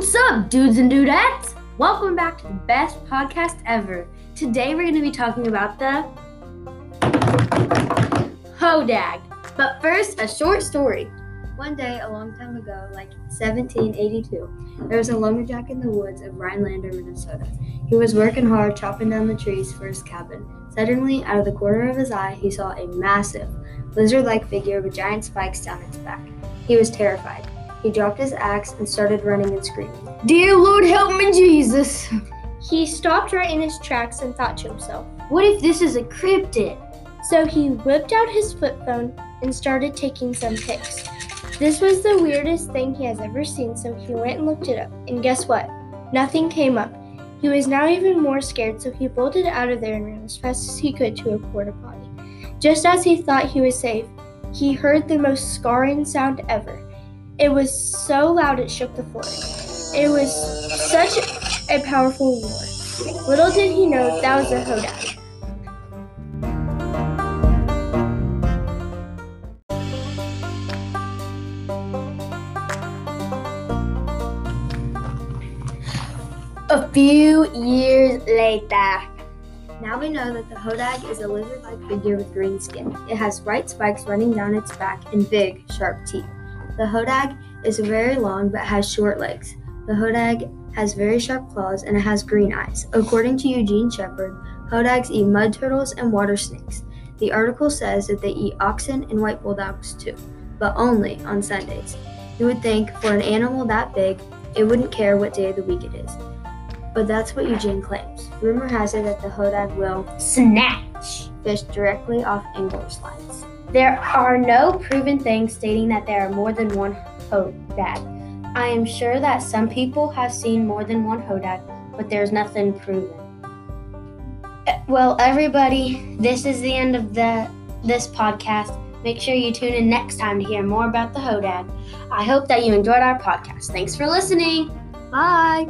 What's up, dudes and dudettes? Welcome back to the best podcast ever. Today we're going to be talking about the Hodag. But first, a short story. One day, a long time ago, like 1782, there was a lumberjack in the woods of Rhinelander, Minnesota. He was working hard chopping down the trees for his cabin. Suddenly, out of the corner of his eye, he saw a massive, lizard like figure with giant spikes down its back. He was terrified. He dropped his axe and started running and screaming, Dear Lord, help me, Jesus! He stopped right in his tracks and thought to himself, What if this is a cryptid? So he whipped out his flip phone and started taking some pics. This was the weirdest thing he has ever seen, so he went and looked it up. And guess what? Nothing came up. He was now even more scared, so he bolted out of there and ran as fast as he could to a porta potty. Just as he thought he was safe, he heard the most scarring sound ever. It was so loud it shook the floor. It was such a powerful roar. Little did he know that was a Hodag. A few years later. Now we know that the Hodag is a lizard like figure with green skin. It has white spikes running down its back and big, sharp teeth. The Hodag is very long but has short legs. The Hodag has very sharp claws and it has green eyes. According to Eugene Shepard, Hodags eat mud turtles and water snakes. The article says that they eat oxen and white bulldogs too, but only on Sundays. You would think for an animal that big, it wouldn't care what day of the week it is. But that's what Eugene claims. Rumor has it that the Hodag will snatch fish directly off anglers' lines. There are no proven things stating that there are more than one Hodag. I am sure that some people have seen more than one Hodag, but there's nothing proven. Well, everybody, this is the end of the this podcast. Make sure you tune in next time to hear more about the Hodag. I hope that you enjoyed our podcast. Thanks for listening. Bye.